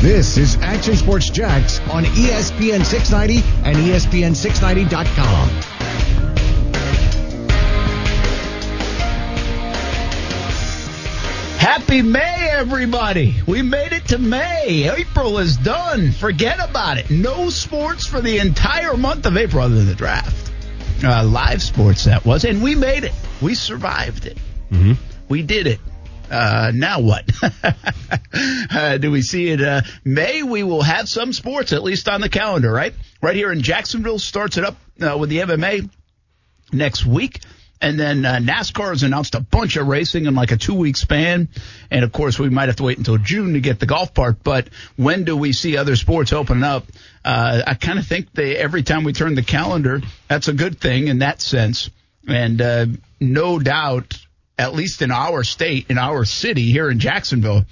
This is Action Sports Jax on ESPN 690 and E ESPN690.com. Happy May, everybody. We made it to May. April is done. Forget about it. No sports for the entire month of April other than the draft. Uh, live sports, that was. And we made it. We survived it. Mm-hmm. We did it. Uh, now what? uh, do we see it? Uh, May, we will have some sports, at least on the calendar, right? Right here in Jacksonville starts it up uh, with the MMA next week. And then uh, NASCAR has announced a bunch of racing in like a two week span. And of course, we might have to wait until June to get the golf part. But when do we see other sports open up? Uh, I kind of think they, every time we turn the calendar, that's a good thing in that sense. And uh, no doubt, at least in our state, in our city here in Jacksonville,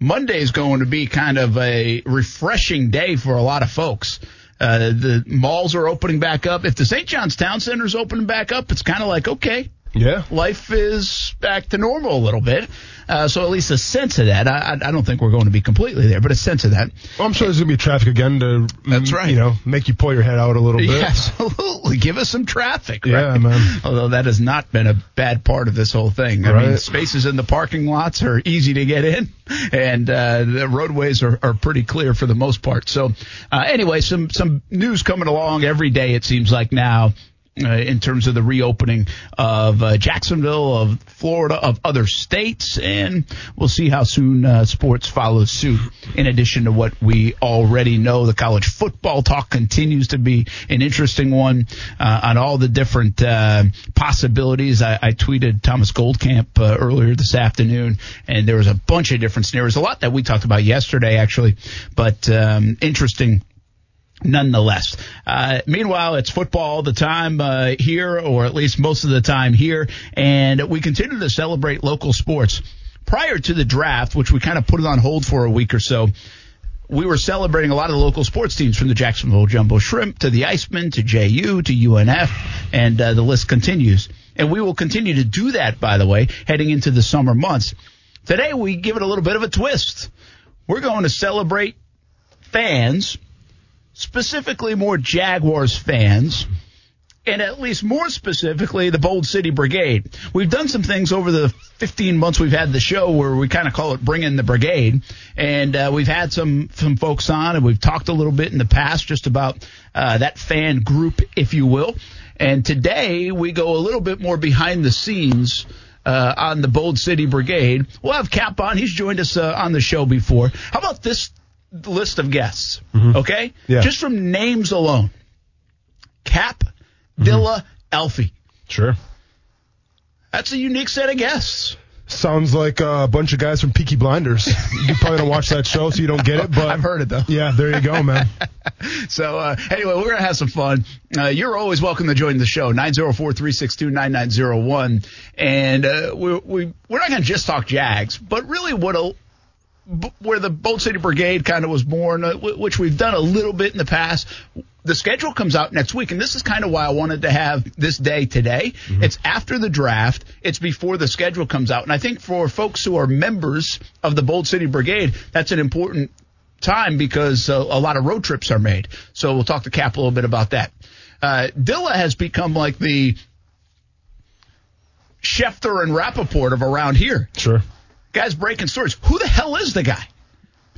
Monday is going to be kind of a refreshing day for a lot of folks. Uh, the malls are opening back up. If the St. John's Town Center is opening back up, it's kind of like, okay, Yeah. life is back to normal a little bit. Uh, so at least a sense of that. I, I don't think we're going to be completely there, but a sense of that. Well, I'm sure there's gonna be traffic again to That's right. You know, make you pull your head out a little bit. Yeah, absolutely. Give us some traffic. Yeah, man. Although that has not been a bad part of this whole thing. I mean, Right. spaces in the parking lots are easy to get in, and uh, the roadways are, are pretty clear for the most part. So, uh, anyway, some some news coming along every day. It seems like now. Uh, in terms of the reopening of uh, Jacksonville, of Florida, of other states, and we'll see how soon uh, sports follows suit. In addition to what we already know, the college football talk continues to be an interesting one uh, on all the different uh, possibilities. I, I tweeted Thomas Goldkamp uh, earlier this afternoon, and there was a bunch of different scenarios. A lot that we talked about yesterday, actually, but um, interesting nonetheless. Uh, meanwhile, it's football all the time uh, here, or at least most of the time here, and we continue to celebrate local sports. Prior to the draft, which we kind of put it on hold for a week or so, we were celebrating a lot of the local sports teams from the Jacksonville Jumbo Shrimp to the Icemen to JU to UNF, and uh, the list continues. And we will continue to do that, by the way, heading into the summer months. Today, we give it a little bit of a twist. We're going to celebrate fans specifically more Jaguars fans, and at least more specifically, the Bold City Brigade. We've done some things over the 15 months we've had the show where we kind of call it bringing the Brigade, and uh, we've had some some folks on, and we've talked a little bit in the past just about uh, that fan group, if you will. And today we go a little bit more behind the scenes. Uh, on the Bold City Brigade. We'll have Cap on. He's joined us uh, on the show before. How about this list of guests? Okay? Yeah. Just from names alone. Cap, Dilla, Alfie. Sure. That's a unique set of guests. Sounds like a bunch of guys from Peaky Blinders. You probably don't watch that show, so you don't get it. But I've heard it though. Yeah, there you go, man. So uh, anyway, we're gonna have some fun. Uh, you're always welcome to join the show 904-362-9901, and uh, we, we we're not gonna just talk Jags, but really what a where the Bold City Brigade kind of was born, uh, which we've done a little bit in the past. The schedule comes out next week, and this is kind of why I wanted to have this day today. It's after the draft. It's before the schedule comes out, and I think for folks who are members of the Bold City Brigade, that's an important time because uh, a lot of road trips are made. So we'll talk to Cap a little bit about that. Uh, Dilla has become like the Schefter and Rappaport of around here. Sure. Guys breaking stories. Who the hell is the guy?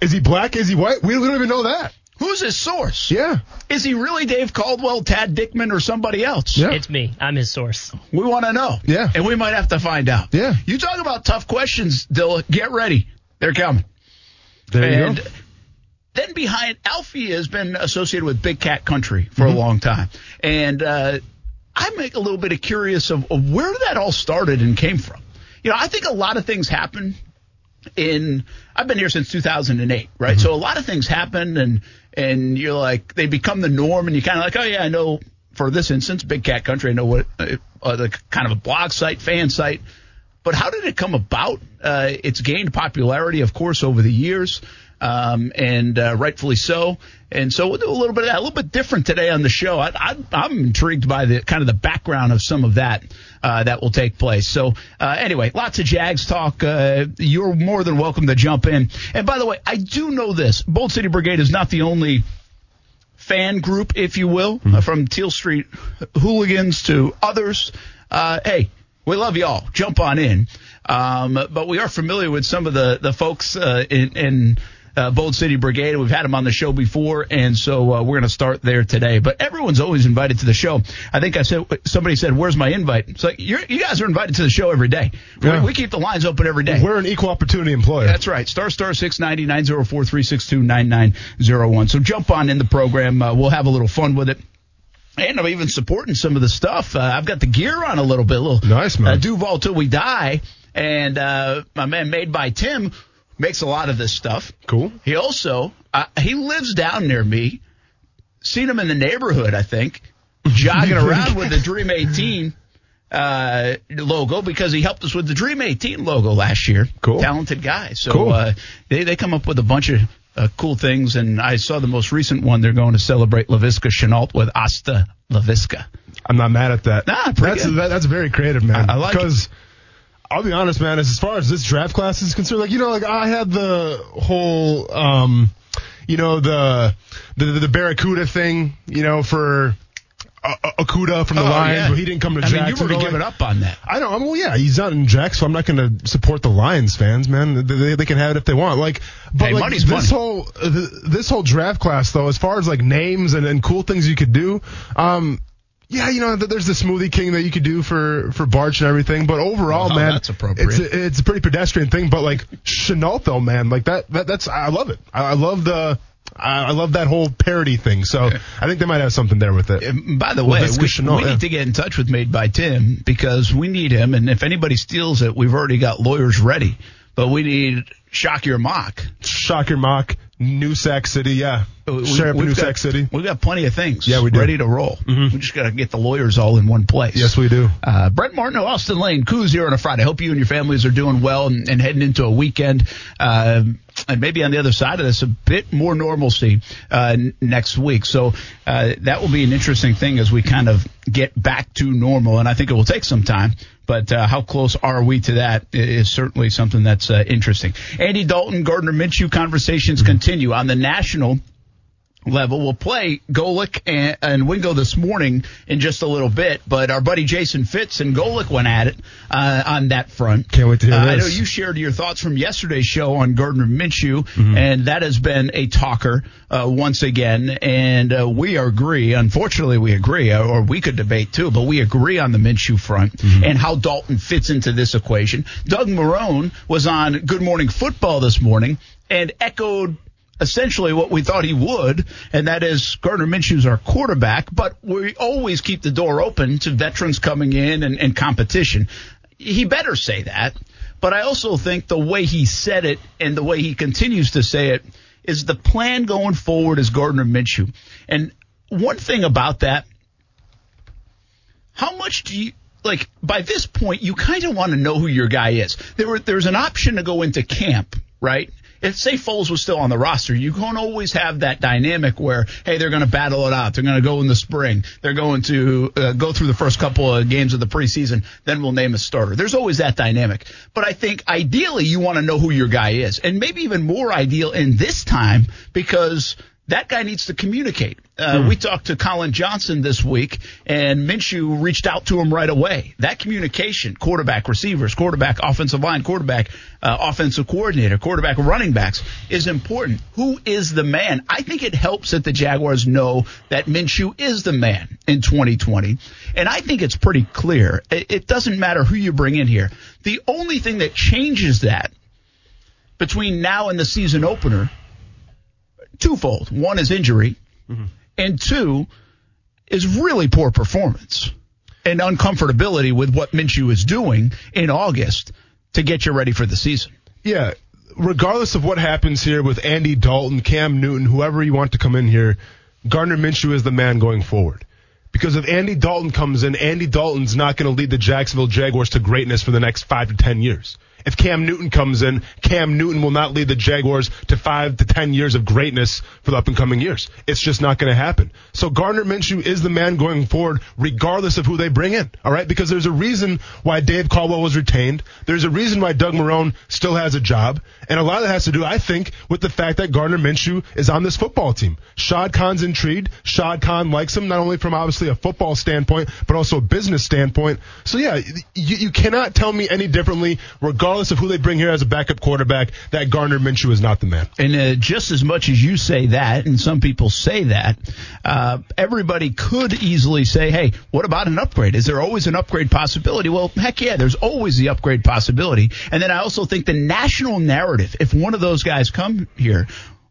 Is he black? Is he white? We, we don't even know that. Who's his source? Yeah. Is he really Dave Caldwell, Tad Dickman, or somebody else? Yeah. It's me. I'm his source. We want to know. Yeah. And we might have to find out. Yeah. You talk about tough questions, Dilla. Get ready. They're coming. There you and go. then behind Alfie has been associated with Big Cat Country for Mm-hmm. a long time, and uh, I'm a little bit of curious of, of where that all started and came from. You know, I think a lot of things happen in. I've been here since 2008, right? Mm-hmm. So a lot of things happen, and and you're like they become the norm, and you kind of like, oh yeah, I know. For this instance, Big Cat Country, I know what uh, uh, the kind of a blog site, fan site. But how did it come about? Uh, it's gained popularity, of course, over the years. um, and uh, rightfully so. And so we'll do a little bit of that, a little bit different today on the show. I, I, I'm intrigued by the kind of the background of some of that uh, that will take place. So uh, anyway, lots of Jags talk. Uh, you're more than welcome to jump in. And by the way, I do know this: Bold City Brigade is not the only fan group, if you will, mm-hmm. from Teal Street hooligans to others. Uh, hey, we love y'all. Jump on in. Um, but we are familiar with some of the the folks uh, in. in uh, Bold City Brigade. We've had them on the show before, and so uh, we're going to start there today. But everyone's always invited to the show. I think I said somebody said, "Where's my invite?" It's like you guys are invited to the show every day. Yeah. We, we, keep the lines open every day. We're an equal opportunity employer. That's right. Star star six ninety nine zero four three six two nine nine zero one. So jump on in the program. Uh, we'll have a little fun with it. And I'm even supporting some of the stuff. Uh, I've got the gear on a little bit. A little, nice, man. Uh, Duval till we die. And uh, my man made by Tim makes a lot of this stuff. Cool. He also uh, he lives down near me. Seen him in the neighborhood, I think, jogging around with the Dream 18 uh, logo because he helped us with the Dream 18 logo last year. Cool. Talented guy. So cool. uh, they they come up with a bunch of uh, cool things, and I saw the most recent one. They're going to celebrate Laviska Shenault with Asta Laviska. I'm not mad at that. Nah, that's that, that's very creative, man. I, I like because. I'll be honest, man. As far as this draft class is concerned, like you know, like I had the whole, um, you know, the the the Barracuda thing, you know, for uh, Okudah from the oh, Lions, yeah. but he didn't come to I Jackson. mean, you've already given up on that. I know. I'm, well, yeah, he's not in Jack, so I'm not going to support the Lions fans, man. They, they can have it if they want. Like, but hey, like this money. whole uh, this whole draft class, though, as far as like names and, and cool things you could do, um, yeah, you know, there's the smoothie king that you could do for for Barch and everything, but overall, oh, man, that's appropriate. It's a, it's a pretty pedestrian thing, but like Shenault, though, man, like that, that that's I love it. I, I love the I love that whole parody thing. So I think they might have something there with it. By the way, we, Chanel, we yeah. need to get in touch with Made by Tim because we need him. And if anybody steals it, we've already got lawyers ready. But we need Shock Your Mock. Shock Your Mock. New Sac City, yeah. We, Sheriff New got, Sac City. We've got plenty of things yeah, we do. ready to roll. Mm-hmm. We just got to get the lawyers all in one place. Yes, we do. Uh, Brent Martineau, Austin Lane, Coos here on a Friday. Hope you and your families are doing well and, and heading into a weekend. Uh, and maybe on the other side of this, a bit more normalcy uh, next week. So uh, that will be an interesting thing as we kind of get back to normal. And I think it will take some time. But uh, how close are we to that is certainly something that's uh, interesting. Andy Dalton, Gardner Minshew conversations continue on the national level. We'll play Golic and, and, Wingo this morning in just a little bit, but our buddy Jason Fitz and Golic went at it uh, on that front. Can't wait to hear uh, this. I know you shared your thoughts from yesterday's show on Gardner Minshew, mm-hmm. and that has been a talker uh, once again, and uh, we agree. Unfortunately, we agree, uh, or we could debate too, but we agree on the Minshew front mm-hmm. and how Dalton fits into this equation. Doug Marrone was on Good Morning Football this morning and echoed essentially what we thought he would, and that is Gardner Minshew's our quarterback, but we always keep the door open to veterans coming in and, and competition. He better say that, but I also think the way he said it and the way he continues to say it is the plan going forward is Gardner Minshew. And one thing about that, how much do you like by this point you kind of want to know who your guy is. There were, there's an option to go into camp, right? If say Foles was still on the roster, you can't always have that dynamic where, hey, they're going to battle it out. They're going to go in the spring. They're going to uh, go through the first couple of games of the preseason. Then we'll name a starter. There's always that dynamic. But I think ideally you want to know who your guy is, and maybe even more ideal in this time because that guy needs to communicate. Uh, hmm. We talked to Colin Johnson this week, and Minshew reached out to him right away. That communication, quarterback, receivers, quarterback, offensive line, quarterback, uh, offensive coordinator, quarterback, running backs, is important. Who is the man? I think it helps that the Jaguars know that Minshew is the man in 2020, and I think it's pretty clear. It, it doesn't matter who you bring in here. The only thing that changes that between now and the season opener twofold. One is injury, mm-hmm. and two is really poor performance and uncomfortability with what Minshew is doing in August to get you ready for the season. Yeah. Regardless of what happens here with Andy Dalton, Cam Newton, whoever you want to come in here, Gardner Minshew is the man going forward. Because if Andy Dalton comes in, Andy Dalton's not going to lead the Jacksonville Jaguars to greatness for the next five to ten years. If Cam Newton comes in, Cam Newton will not lead the Jaguars to five to ten years of greatness for the up and coming years. It's just not going to happen. So Gardner Minshew is the man going forward, regardless of who they bring in. All right, because there's a reason why Dave Caldwell was retained. There's a reason why Doug Marrone still has a job, and a lot of that has to do, I think, with the fact that Gardner Minshew is on this football team. Shad Khan's intrigued. Shad Khan likes him not only from obviously a football standpoint, but also a business standpoint. So yeah, you, you cannot tell me any differently, regardless of who they bring here as a backup quarterback, that Gardner Minshew is not the man. And uh, just as much as you say that, and some people say that, uh, everybody could easily say, hey, what about an upgrade? Is there always an upgrade possibility? Well, heck yeah, there's always the upgrade possibility. And then I also think the national narrative, if one of those guys come here,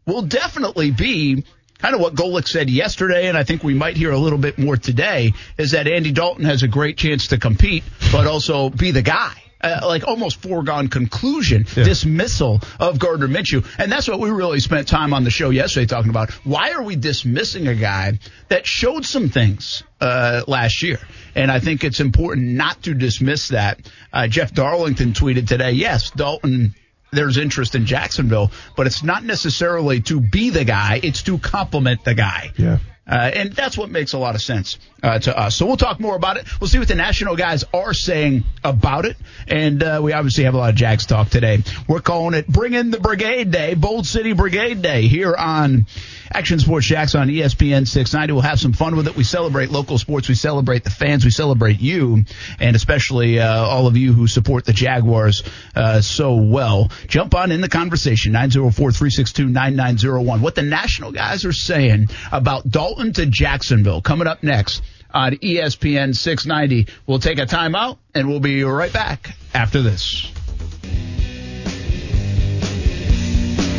will definitely be kind of what Golic said yesterday, and I think we might hear a little bit more today, is that Andy Dalton has a great chance to compete, but also be the guy. Uh, like almost foregone conclusion, yeah. dismissal of Gardner Minshew. And that's what we really spent time on the show yesterday talking about. Why are we dismissing a guy that showed some things uh, last year? And I think it's important not to dismiss that. Uh, Jeff Darlington tweeted today, yes, Dalton there's interest in Jacksonville, but it's not necessarily to be the guy, it's to complement the guy. Yeah. Uh, and that's what makes a lot of sense uh, to us. So we'll talk more about it. We'll see what the national guys are saying about it. And uh, we obviously have a lot of Jags talk today. We're calling it Bring in the Brigade Day, Bold City Brigade Day here on Action Sports Jax on ESPN 690. We'll have some fun with it. We celebrate local sports. We celebrate the fans. We celebrate you, and especially uh, all of you who support the Jaguars uh, so well. Jump on in the conversation, 904-362-9901. What the national guys are saying about Dalton to Jacksonville coming up next on ESPN 690. We'll take a timeout, and we'll be right back after this.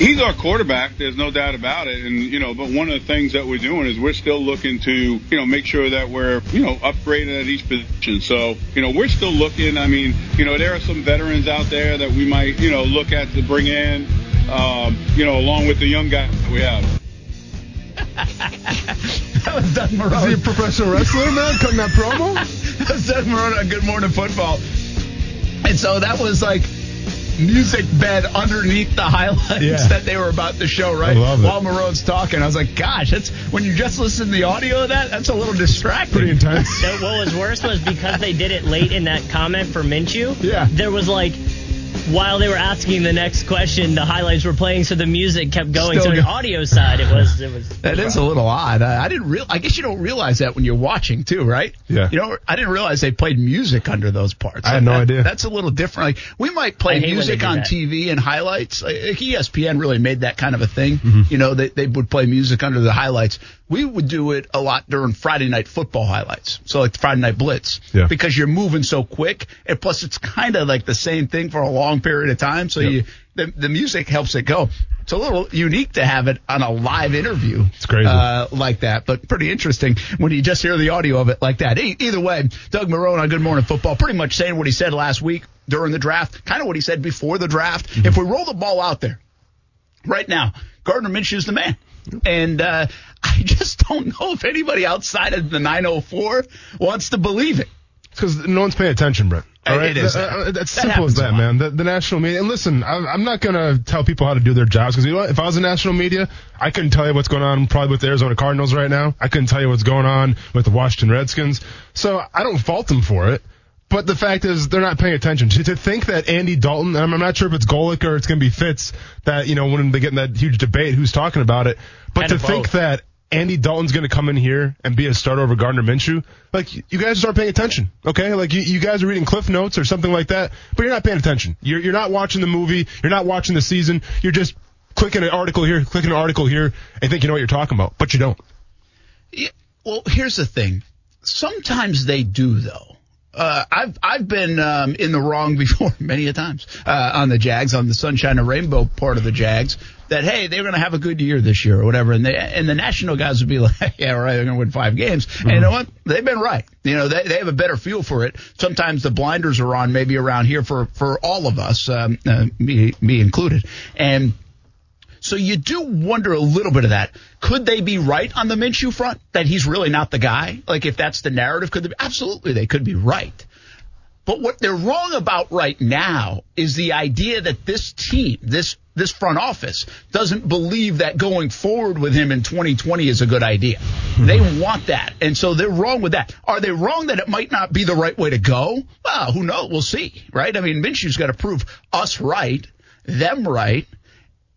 He's our quarterback. There's no doubt about it. And you know, but one of the things that we're doing is we're still looking to you know make sure that we're you know upgraded at each position. So you know, we're still looking. I mean, you know, there are some veterans out there that we might you know look at to bring in. Um, you know, along with the young guy that we have. that was Doug Marrone. Is he a professional wrestler, man? Cutting that promo? that was Doug Marrone on Good Morning Football. And so that was like music bed underneath the highlights yeah. that they were about to show, right? While Marrone's talking. I was like, gosh, that's when you just listen to the audio of that, that's a little distracting. Pretty intense. So what was worse was because they did it late in that comment for Minshew. Yeah. There was like while they were asking the next question, the highlights were playing, so the music kept going. Still so the audio side, it was it was. That is a little odd. I, I, didn't real. I guess you don't realize that when you're watching too, right? Yeah. You know, I didn't realize they played music under those parts. I had no that, idea. That's a little different. Like we might play music on that. TV and highlights. Like ESPN really made that kind of a thing. Mm-hmm. You know, they they would play music under the highlights. We would do it a lot during Friday night football highlights. So like the Friday night blitz. Yeah. Because you're moving so quick, and plus it's kind of like the same thing for a long period of time. So yep. you the, the music helps it go. It's a little unique to have it on a live interview. It's crazy. Uh, like that, but pretty interesting when you just hear the audio of it like that. E- either way, Doug Marrone on Good Morning Football pretty much saying what he said last week during the draft, kind of what he said before the draft. Mm-hmm. If we roll the ball out there right now, Gardner Minshew is the man. And uh, I just don't know if anybody outside of the 904 wants to believe it. Because no one's paying attention, Brent. All right, it is. Uh, that's that simple as that, man. The, the, national media. And listen, I, I'm not gonna tell people how to do their jobs because you know what? If I was in national media, I couldn't tell you what's going on probably with the Arizona Cardinals right now. I couldn't tell you what's going on with the Washington Redskins. So I don't fault them for it. But the fact is, they're not paying attention. To, to think that Andy Dalton, I'm, I'm not sure if it's Golic or it's going to be Fitz, that, you know, when they get in that huge debate, who's talking about it. But to think both. that Andy Dalton's going to come in here and be a starter over Gardner Minshew, like you guys just aren't paying attention, okay? Like you, you guys are reading Cliff Notes or something like that, but you're not paying attention. You're you're not watching the movie. You're not watching the season. You're just clicking an article here, clicking an article here, and think you know what you're talking about, but you don't. Yeah, well, here's the thing. Sometimes they do though. Uh, I've I've been um, in the wrong before many a times. Uh, on the Jags on the Sunshine and Rainbow part of the Jags that hey they're going to have a good year this year or whatever. And they and the national guys would be like yeah right they're going to win five games. Mm-hmm. and you know what? They've been right. You know they they have a better feel for it. Sometimes the blinders are on maybe around here for for all of us um, uh, me me included. And so you do wonder a little bit of that. Could they be right on the Minshew front that he's really not the guy? Like if that's the narrative, could they? Be? Absolutely, they could be right. But what they're wrong about right now is the idea that this team, this this front office, doesn't believe that going forward with him in 2020 is a good idea. Hmm. They want that, and so they're wrong with that. Are they wrong that it might not be the right way to go? Well, who knows? We'll see, right? I mean, Minshew's got to prove us right, them right,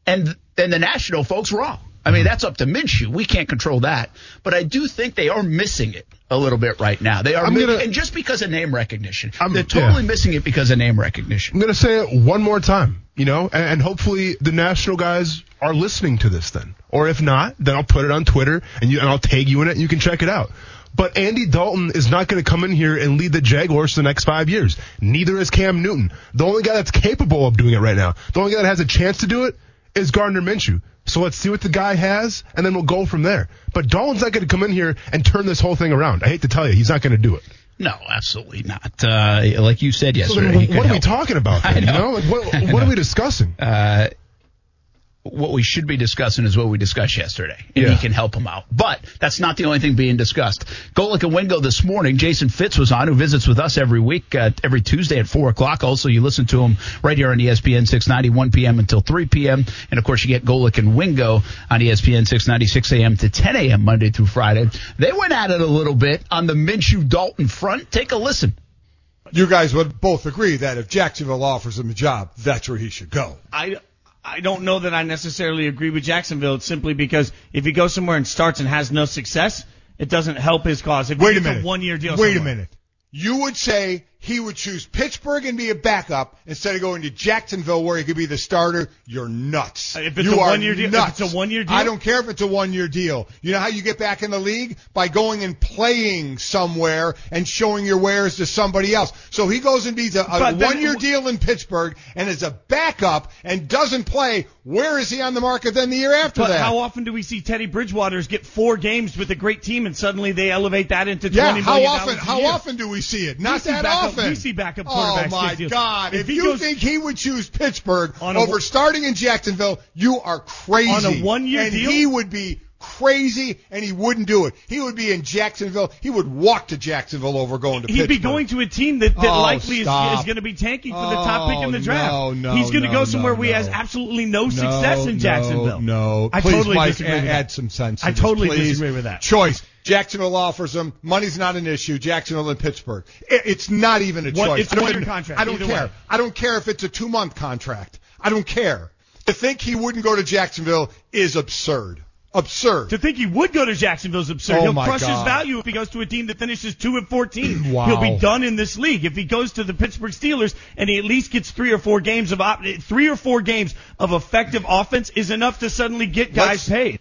and and the national folks wrong. I mean, that's up to Minshew. We can't control that. But I do think they are missing it a little bit right now. They are, gonna- and just because of name recognition, I'm- they're totally yeah. missing it because of name recognition. I'm going to say it one more time, you know, and, and hopefully the national guys are listening to this then. Or if not, then I'll put it on Twitter and you and I'll tag you in it and you can check it out. But Andy Dalton is not going to come in here and lead the Jaguars the next five years. Neither is Cam Newton. The only guy that's capable of doing it right now, the only guy that has a chance to do it is Gardner Minshew. So let's see what the guy has, and then we'll go from there. But Dalton's not going to come in here and turn this whole thing around. I hate to tell you, he's not going to do it. No, absolutely not. Uh, like you said So yesterday, could what are we talking about? I Then, you know. know, like what, what are we discussing? Uh, what we should be discussing is what we discussed yesterday, and Yeah. he can help him out. But that's not the only thing being discussed. Golic and Wingo this morning. Jason Fitz was on, who visits with us every week, uh, every Tuesday at four o'clock. Also, you listen to him right here on ESPN 690, 1 p.m. until 3 p.m. And of course, you get Golic and Wingo on ESPN 690, 6 a.m. to 10 a.m. Monday through Friday. They went at it a little bit on the Minshew Dalton front. Take a listen. You guys would both agree that if Jacksonville offers him a job, that's where he should go. I, I don't know that I necessarily agree with Jacksonville simply because if he goes somewhere and starts and has no success, it doesn't help his cause. If Wait a minute. one year deal. Wait a minute. You would say he would choose Pittsburgh and be a backup instead of going to Jacksonville where he could be the starter. You're nuts. Uh, if it's you a are one-year deal- if nuts. it's a one-year deal? I don't care if it's a one-year deal. You know how you get back in the league by going and playing somewhere and showing your wares to somebody else. So he goes and beats a, a one-year deal in Pittsburgh and is a backup and doesn't play. Where is he on the market then the year after But that? how often do we see Teddy Bridgewater's get four games with a great team and suddenly they elevate that into Yeah, how million often? How year? often do we see it? We Not see that often. We see backup Oh quarterbacks my. God! If, If you goes- think he would choose Pittsburgh a over starting in Jacksonville, you are crazy. On a one-year and deal? he would be crazy, and he wouldn't do it. He would be in Jacksonville. He would walk to Jacksonville over going to He'd Pittsburgh. be going to a team that, that Oh, likely is, is going to be tanking for the top pick in the Oh, draft. no, no, He's going to no, go somewhere no, where he has absolutely no No, success in Jacksonville. No, I Please, totally Mike, disagree add, with add some sense. I this, totally disagree with that. Choice. Jacksonville offers him. Money's not an issue. Jacksonville and Pittsburgh. It's not even a What- choice. it's a I don't one-year contract, I don't either care. way. I don't care if it's a two month contract. I don't care. To think he wouldn't go to Jacksonville is absurd. Absurd. To think he would go to Jacksonville is absurd. Oh, He'll crush his value if he goes to a team that finishes two and fourteen. Wow. He'll be done in this league. If he goes to the Pittsburgh Steelers and he at least gets three or four games of op- three or four games of effective offense is enough to suddenly get guys Let's- paid.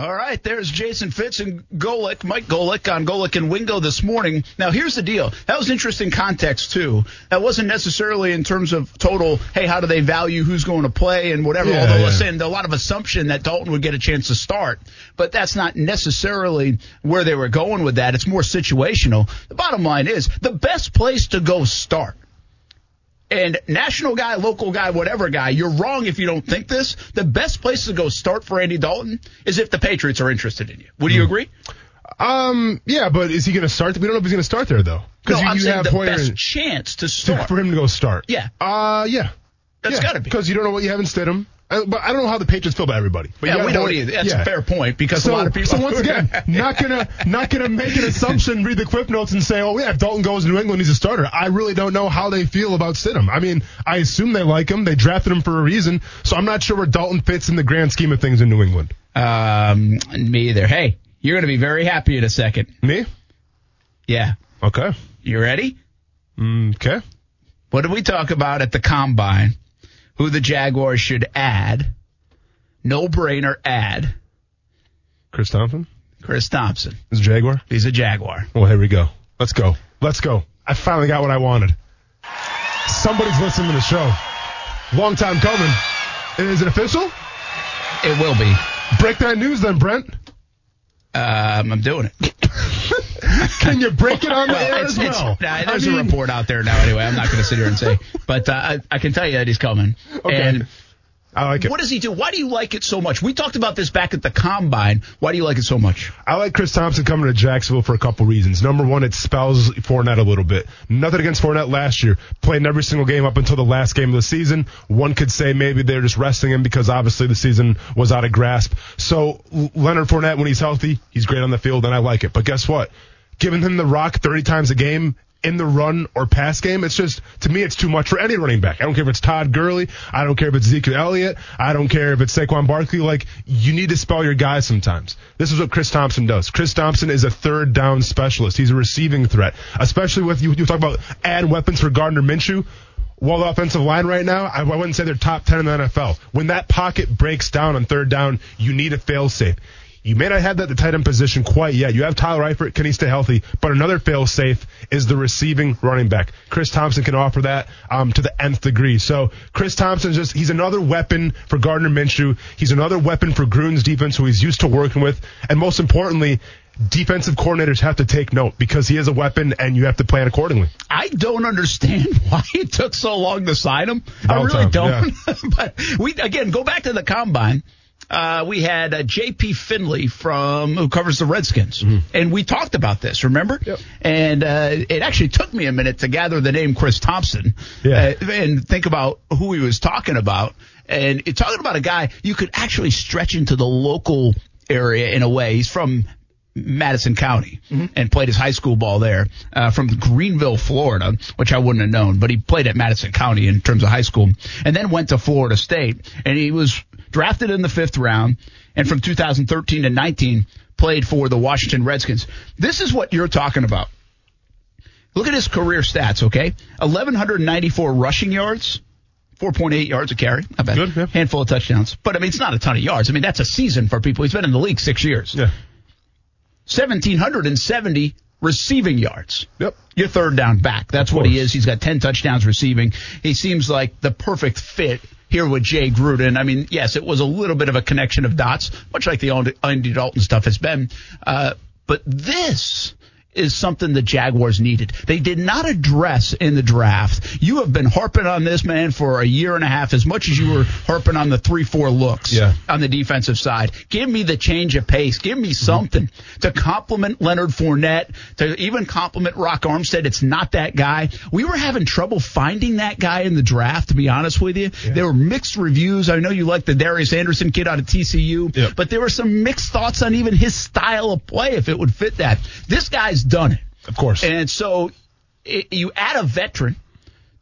All right, there's Jason Fitz and Golic, Mike Golic on Golic and Wingo this morning. Now, here's the deal. That was interesting context, too. That wasn't necessarily in terms of total, hey, how do they value who's going to play and whatever, Yeah, although yeah. a lot of assumption that Dalton would get a chance to start. But that's not necessarily where they were going with that. It's more situational. The bottom line is the best place to go start and national guy, local guy, whatever guy, you're wrong if you don't think this. The best place to go start for Andy Dalton is if the Patriots are interested in you. Would Hmm. you agree? Um, yeah, but is he going to start? We don't know if he's going to start there though. No, you, I'm you saying have the Hoyer best and- chance to to- start. for him to go start. Yeah. Uh, yeah. That's yeah, gotta be. because you don't know what you have in Stidham. Uh, but I don't know how the Patriots feel about everybody. But yeah, we don't either. That's yeah. a fair point because So, a lot of people. so once again, not gonna not gonna make an assumption, read the clip notes, and say, oh yeah, if Dalton goes to New England, he's a starter. I really don't know how they feel about Stidham. I mean, I assume they like him. They drafted him for a reason. So I'm not sure where Dalton fits in the grand scheme of things in New England. um, me either. Hey, you're going to be very happy in a second. Me? Yeah, Okay. you ready? Okay. What did we talk about at the combine? Who the Jaguars should add? No brainer add Chris Thompson Chris Thompson. is a Jaguar. He's a Jaguar. Well, here we go. Let's go. Let's go. I finally got what I wanted. Somebody's listening to the show. Long time coming. Is it official? It will be. Break that news then, Brent. Um, I'm doing it. Can you break it on the air it's, as it's, well? nah, there's I a mean, report out there now anyway. I'm not going to sit here and say, but uh, I, I can tell you that he's coming. Okay. And I like it. What does he do? Why do you like it so much? We talked about this back at the combine. Why do you like it so much? I like Chris Thompson coming to Jacksonville for a couple reasons. Number one, it spells Fournette a little bit. Nothing against Fournette last year. Played in every single game up until the last game of the season. One could say maybe they're just resting him because obviously the season was out of grasp. So Leonard Fournette, when he's healthy, he's great on the field, and I like it. But guess what? Giving him the rock 30 times a game in the run or pass game. It's just, to me, it's too much for any running back. I don't care if it's Todd Gurley. I don't care if it's Zeke Elliott. I don't care if it's Saquon Barkley. Like, you need to spell your guys sometimes. This is what Chris Thompson does. Chris Thompson is a third down specialist. He's a receiving threat, especially with you, you talk about add weapons for Gardner Minshew. Well, the offensive line right now, I wouldn't say they're top 10 in the NFL. When that pocket breaks down on third down, you need a fail safe. You may not have that the tight end position quite yet. You have Tyler Eifert. Can he stay healthy? But another fail safe is the receiving running back. Chris Thompson can offer that um, to the nth degree. So Chris Thompson just he's another weapon for Gardner Minshew. He's another weapon for Gruden's defense, who he's used to working with. And most importantly, defensive coordinators have to take note because he is a weapon and you have to plan accordingly. I don't understand why it took so long to sign him. I really time, don't. but we again go back to the combine. Uh, we had uh, J.P. Finlay from who covers the Redskins, and we talked about this. Remember? Yep. And uh, it actually took me a minute to gather the name Chris Thompson Yeah. uh, and think about who he was talking about. And it, talking about a guy you could actually stretch into the local area in a way. He's from Madison County and played his high school ball there uh, from Greenville, Florida, which I wouldn't have known, but he played at Madison County in terms of high school and then went to Florida State and he was drafted in the fifth round and from 2013 to 19 played for the Washington Redskins. This is what you're talking about. Look at his career stats, okay? 1,194 rushing yards, 4.8 yards a carry. Not bad. Good, yeah. Handful of touchdowns. But, I mean, it's not a ton of yards. I mean, that's a season for people. He's been in the league six years. Yeah. 1,770 receiving yards. Yep. Your third down back. That's what he is. He's got 10 touchdowns receiving. He seems like the perfect fit here with Jay Gruden. I mean, yes, it was a little bit of a connection of dots, much like the Andy Dalton stuff has been. Uh, but this is something the Jaguars needed. They did not address in the draft. You have been harping on this man for a year and a half as much as you were harping on the three, four looks Yeah. on the defensive side. Give me the change of pace. Give me mm-hmm. something to complement Leonard Fournette, to even complement Rock Armstead. It's not that guy. We were having trouble finding that guy in the draft, to be honest with you. There were mixed reviews. I know you like the Darius Anderson kid out of TCU, Yep. but there were some mixed thoughts on even his style of play, if it would fit that. This guy's done it. Of course. And so it, you add a veteran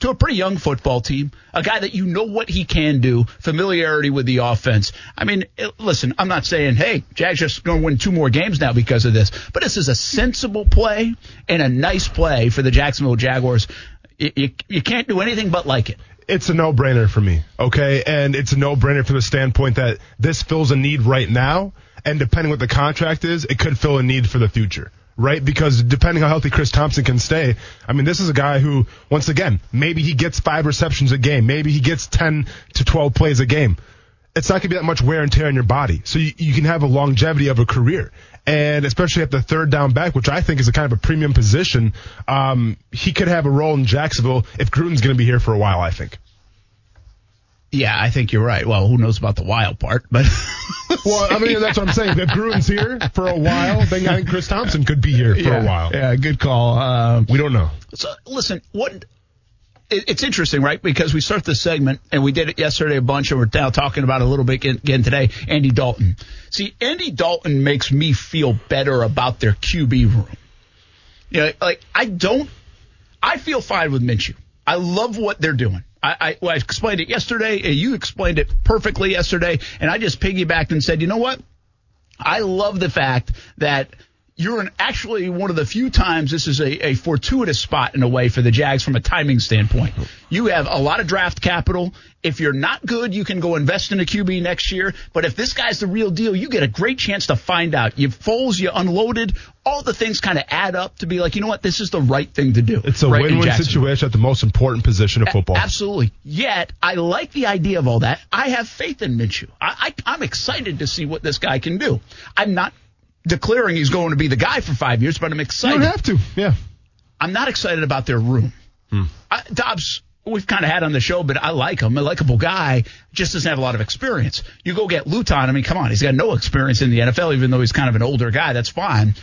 to a pretty young football team, a guy that you know what he can do, familiarity with the offense. I mean, it- listen, I'm not saying, hey, Jags just going to win two more games now because of this, but this is a sensible play and a nice play for the Jacksonville Jaguars. You, you, you can't do anything but like it. it's a no-brainer for me, okay? And it's a no-brainer from the standpoint that this fills a need right now, and depending what the contract is, it could fill a need for the future, right? Because depending how healthy Chris Thompson can stay, I mean, this is a guy who, once again, maybe he gets five receptions a game, maybe he gets 10 to 12 plays a game. It's not going to be that much wear and tear on your body, so you, you can have a longevity of a career. And especially at the third down back, which I think is a kind of a premium position, um, he could have a role in Jacksonville if Gruden's going to be here for a while, I think. Yeah, I think you're right. Well, who knows about the wild part, but Well, I mean, that's what I'm saying. If Gruden's here for a while, then I think Chris Thompson could be here for yeah, a while. Yeah, good call. Um, We don't know. So listen, what it's interesting, right? Because we start this segment and we did it yesterday a bunch, and we're now talking about it a little bit again, again today. Andy Dalton. See, Andy Dalton makes me feel better about their QB room. You know, like I don't. I feel fine with Minshew. I love what they're doing. I, I, well, I explained it yesterday. You explained it perfectly yesterday, and I just piggybacked and said, you know what? I love the fact that you're an, actually one of the few times this is a, a fortuitous spot in a way for the Jags from a timing standpoint. You have a lot of draft capital. If you're not good, you can go invest in a QB next year. But if this guy's the real deal, you get a great chance to find out. You Foles, you unloaded, all the things kind of add up to be like, you know what, this is the right thing to do. It's a right win-win situation at the most important position of football. Absolutely. Yet, I like the idea of all that. I have faith in Minshew. I, I, I'm excited to see what this guy can do. I'm not declaring he's going to be the guy for five years, but I'm You excited. don't have to. Yeah. I'm not excited about their room. Hmm. I, Dobbs, we've kind of had on the show, but I like him. A likable guy, just doesn't have a lot of experience. You go get Luton. I mean, come on, he's got no experience in the NFL, even though he's kind of an older guy. That's fine.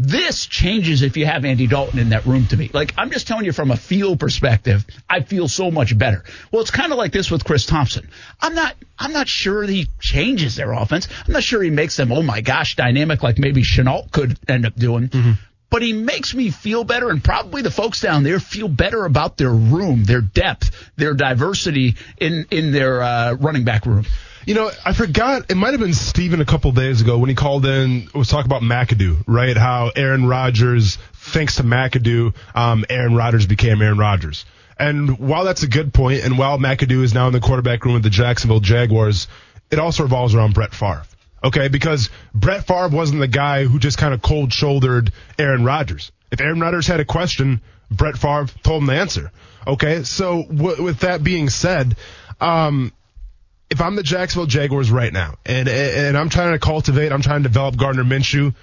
This changes if you have Andy Dalton in that room to me. Like, I'm just telling you from a feel perspective, I feel so much better. Well, it's kind of like this with Chris Thompson. I'm not, I'm not sure he changes their offense. I'm not sure he makes them, oh my gosh, dynamic like maybe Shenault could end up doing. Mm-hmm. But he makes me feel better, and probably the folks down there feel better about their room, their depth, their diversity in in their uh, running back room. You know, I forgot. It might have been Steven a couple days ago when he called in. Was talking about McAdoo, right? How Aaron Rodgers, thanks to McAdoo, um, Aaron Rodgers became Aaron Rodgers. And while that's a good point, and while McAdoo is now in the quarterback room with the Jacksonville Jaguars, it also revolves around Brett Favre. Okay, because Brett Favre wasn't the guy who just kind of cold shouldered Aaron Rodgers. If Aaron Rodgers had a question, Brett Favre told him the answer. Okay, so w- with that being said, um, if I'm the Jacksonville Jaguars right now, and and I'm trying to cultivate, I'm trying to develop Gardner Minshew.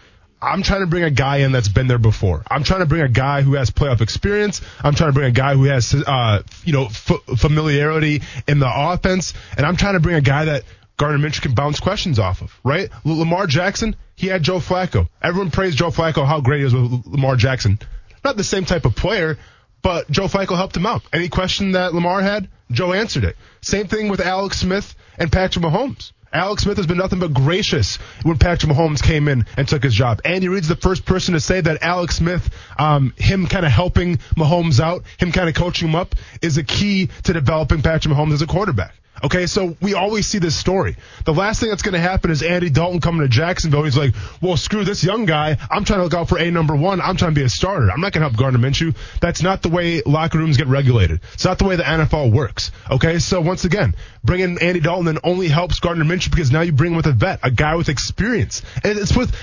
I'm trying to bring a guy in that's been there before. I'm trying to bring a guy who has playoff experience. I'm trying to bring a guy who has, uh, you know, f- familiarity in the offense, and I'm trying to bring a guy that Gardner Minshew can bounce questions off of. Right? Lamar Jackson, he had Joe Flacco. Everyone praised Joe Flacco how great he was with Lamar Jackson. Not the same type of player, but Joe Flacco helped him out. Any question that Lamar had, Joe answered it. Same thing with Alex Smith and Patrick Mahomes. Alex Smith has been nothing but gracious when Patrick Mahomes came in and took his job. Andy Reid's the first person to say that Alex Smith, um, him kind of helping Mahomes out, him kind of coaching him up, is a key to developing Patrick Mahomes as a quarterback. Okay, so we always see this story. The last thing that's going to happen is Andy Dalton coming to Jacksonville. He's like, well, screw this young guy. I'm trying to look out for a number one. I'm trying to be a starter. I'm not going to help Gardner Minshew. That's not the way locker rooms get regulated. It's not the way the NFL works. Okay, so once again, bringing Andy Dalton in only helps Gardner Minshew because now you bring him with a vet, a guy with experience. And it's with,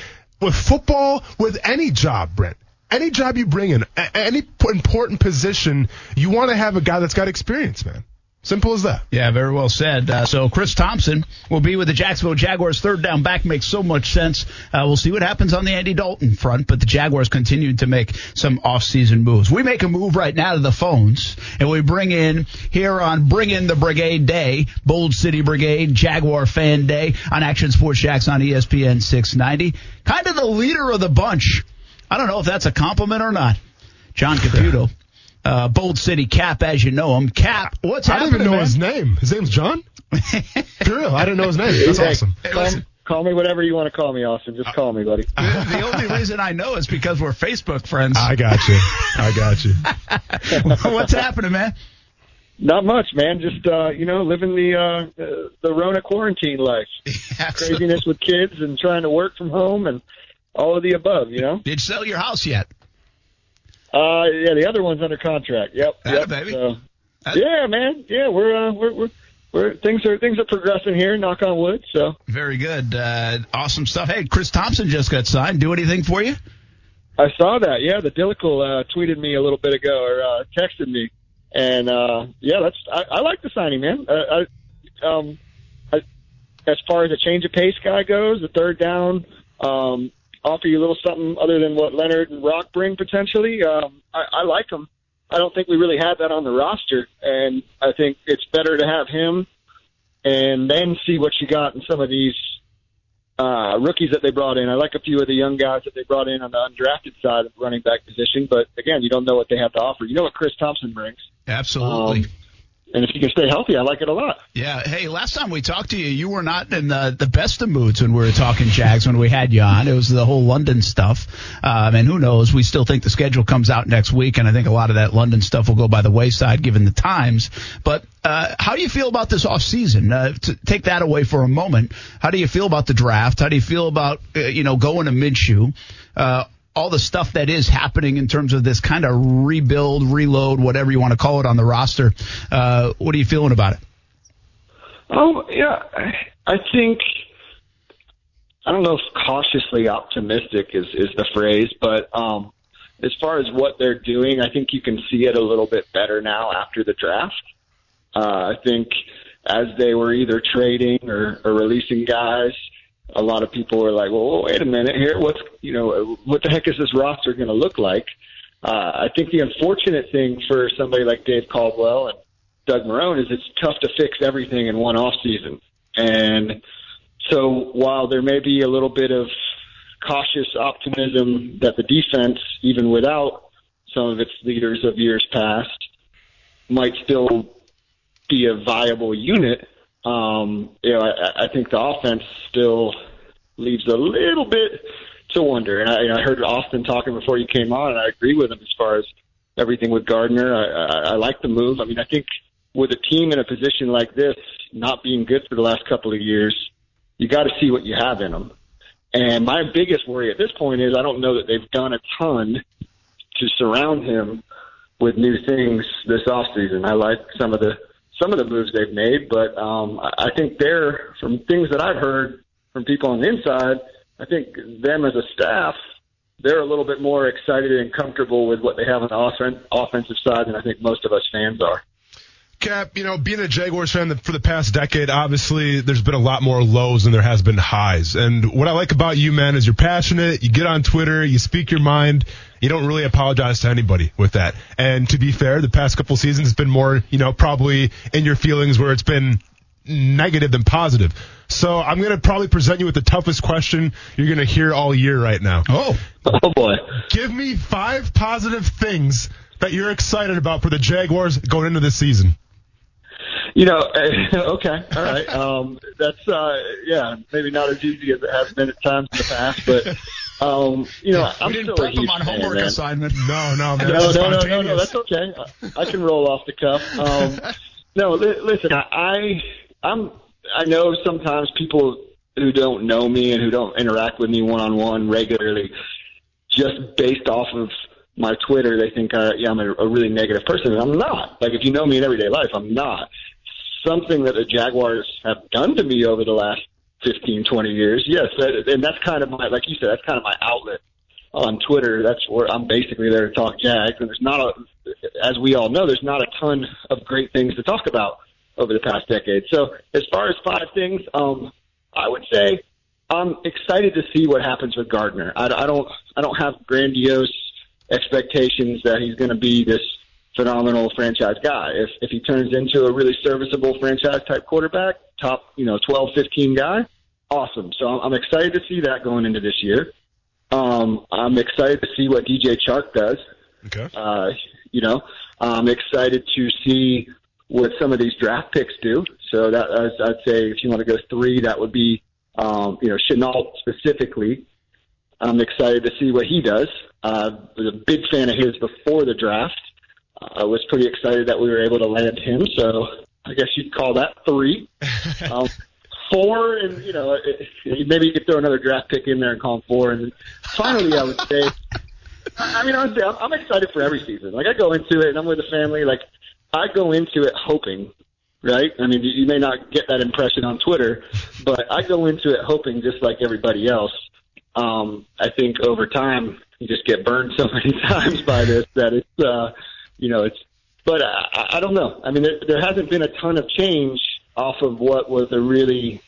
with football, with any job, Brent any job you bring in, any important position, you want to have a guy that's got experience, man. Simple as that. Yeah, very well said. Uh, so Chris Thompson will be with the Jacksonville Jaguars. Third down back makes so much sense. Uh, we'll see what happens on the Andy Dalton front, but the Jaguars continue to make some off-season moves. We make a move right now to the phones, and we bring in here on Bring In the Brigade Day, Bold City Brigade, Jaguar Fan Day on Action Sports Jax on ESPN 690. Kind of the leader of the bunch. I don't know if that's a compliment or not. John Caputo uh, Bold City Cap, as you know him. Cap, what's I happening? I don't even know man? his name. His name's John. For real, I didn't know his name. That's hey, awesome. Call, call, me whatever you want to call me, Austin. Just call me, buddy. the only reason I know is because we're Facebook friends. I got you. I got you. what's happening, man? Not much, man. Just uh, you know, living the uh, the, the Rona quarantine life. Craziness with kids and trying to work from home and all of the above. You know. Did you sell your house yet? Uh, yeah, the other one's under contract. Yep. yep. baby. So, yeah, man. Yeah, we're, uh, we're, we're, we're, things are, things are progressing here, knock on wood, so. Very good. Uh, awesome stuff. Hey, Chris Thompson just got signed. Do anything for you? I saw that. Yeah, the Dillicle, uh, tweeted me a little bit ago or, uh, texted me. And, uh, yeah, that's, I, I like the signing, man. Uh, I, um, I, as far as a change of pace guy goes, the third down, um, offer you a little something other than what Leonard and Rock bring potentially. Um, I, I like him. I don't think we really had that on the roster, and I think it's better to have him and then see what you got in some of these uh, rookies that they brought in. I like a few of the young guys that they brought in on the undrafted side of running back position, but again, you don't know what they have to offer. You know what Chris Thompson brings. Absolutely. Um, and if you can stay healthy, I like it a lot. Yeah. Hey, last time we talked to you, you were not in the, the best of moods when we were talking Jags when we had you on. It was the whole London stuff. Um, and who knows? We still think the schedule comes out next week, and I think a lot of that London stuff will go by the wayside given the times. But uh, how do you feel about this off season? Uh, to take that away for a moment, how do you feel about the draft? How do you feel about uh, you know going to Minshew? All the stuff that is happening in terms of this kind of rebuild, reload, whatever you want to call it on the roster. Uh, what are you feeling about it? Oh yeah, I think I don't know if cautiously optimistic is is the phrase, but um, as far as what they're doing, I think you can see it a little bit better now after the draft. Uh, I think as they were either trading or, or releasing guys, a lot of people were like, well, wait a minute here. What's, you know, what the heck is this roster going to look like? Uh, I think the unfortunate thing for somebody like Dave Caldwell and, Doug Marrone is it's tough to fix everything in one off season. And so while there may be a little bit of cautious optimism that the defense, even without some of its leaders of years past, might still be a viable unit, um, you know, I, I think the offense still leaves a little bit to wonder. And I, you know, I heard Austin talking before you came on, and I agree with him as far as everything with Gardner. I, I, I like the move. I mean, I think with a team in a position like this, not being good for the last couple of years, you got to see what you have in them. And my biggest worry at this point is I don't know that they've done a ton to surround him with new things this offseason. I like some of the some of the moves they've made, but um, I think they're from things that I've heard from people on the inside. I think them as a staff, they're a little bit more excited and comfortable with what they have on the offensive side than I think most of us fans are. Cap, you know, being a Jaguars fan for the past decade, obviously there's been a lot more lows than there has been highs. And what I like about you, man, is you're passionate. You get on Twitter, you speak your mind. You don't really apologize to anybody with that. And to be fair, the past couple seasons has been more, you know, probably in your feelings where it's been negative than positive. So I'm going to probably present you with the toughest question you're going to hear all year right now. Oh. Oh boy. Give me five positive things that you're excited about for the Jaguars going into this season. You know, okay, all right. Um, that's uh, yeah, maybe not as easy as it has been at times in the past, but um, you know, I'm we didn't still prep a huge him on homework man. assignment. No, no, man. No, that's no, no, no, no, that's okay. I, I can roll off the cuff. Um, no, li- listen, I, I, I'm, I know sometimes people who don't know me and who don't interact with me one on one regularly, just based off of my Twitter, they think I, yeah, I'm a, a really negative person, and I'm not. Like if you know me in everyday life, I'm not. Something that the Jaguars have done to me over the last 15, 20 years, yes, that, and that's kind of my, like you said, that's kind of my outlet on Twitter. That's where I'm basically there to talk Jags, and there's not a, as we all know, there's not a ton of great things to talk about over the past decade. So as far as five things, um, I would say I'm excited to see what happens with Gardner. I, I don't, I don't have grandiose expectations that he's going to be this phenomenal franchise guy. If if he turns into a really serviceable franchise type quarterback, top you know 12, 15 guy, awesome. So I'm, I'm excited to see that going into this year. Um, I'm excited to see what DJ Chark does. Okay. Uh, you know, I'm excited to see what some of these draft picks do. So that as I'd say, if you want to go three, that would be um, you know Shenault specifically. I'm excited to see what he does. Uh, was a big fan of his before the draft. I was pretty excited that we were able to land him. So I guess you'd call that three. um, four, and you know, it, it, maybe you could throw another draft pick in there and call him four. And finally, I would say, I I mean, honestly, I'm, I'm excited for every season. Like I go into it, and I'm with the family. Like I go into it hoping, right? I mean, you you may not get that impression on Twitter, but I go into it hoping, just like everybody else. Um, I think over time you just get burned so many times by this that it's, uh, you know, it's. But I, I don't know. I mean, there, there hasn't been a ton of change off of what was a really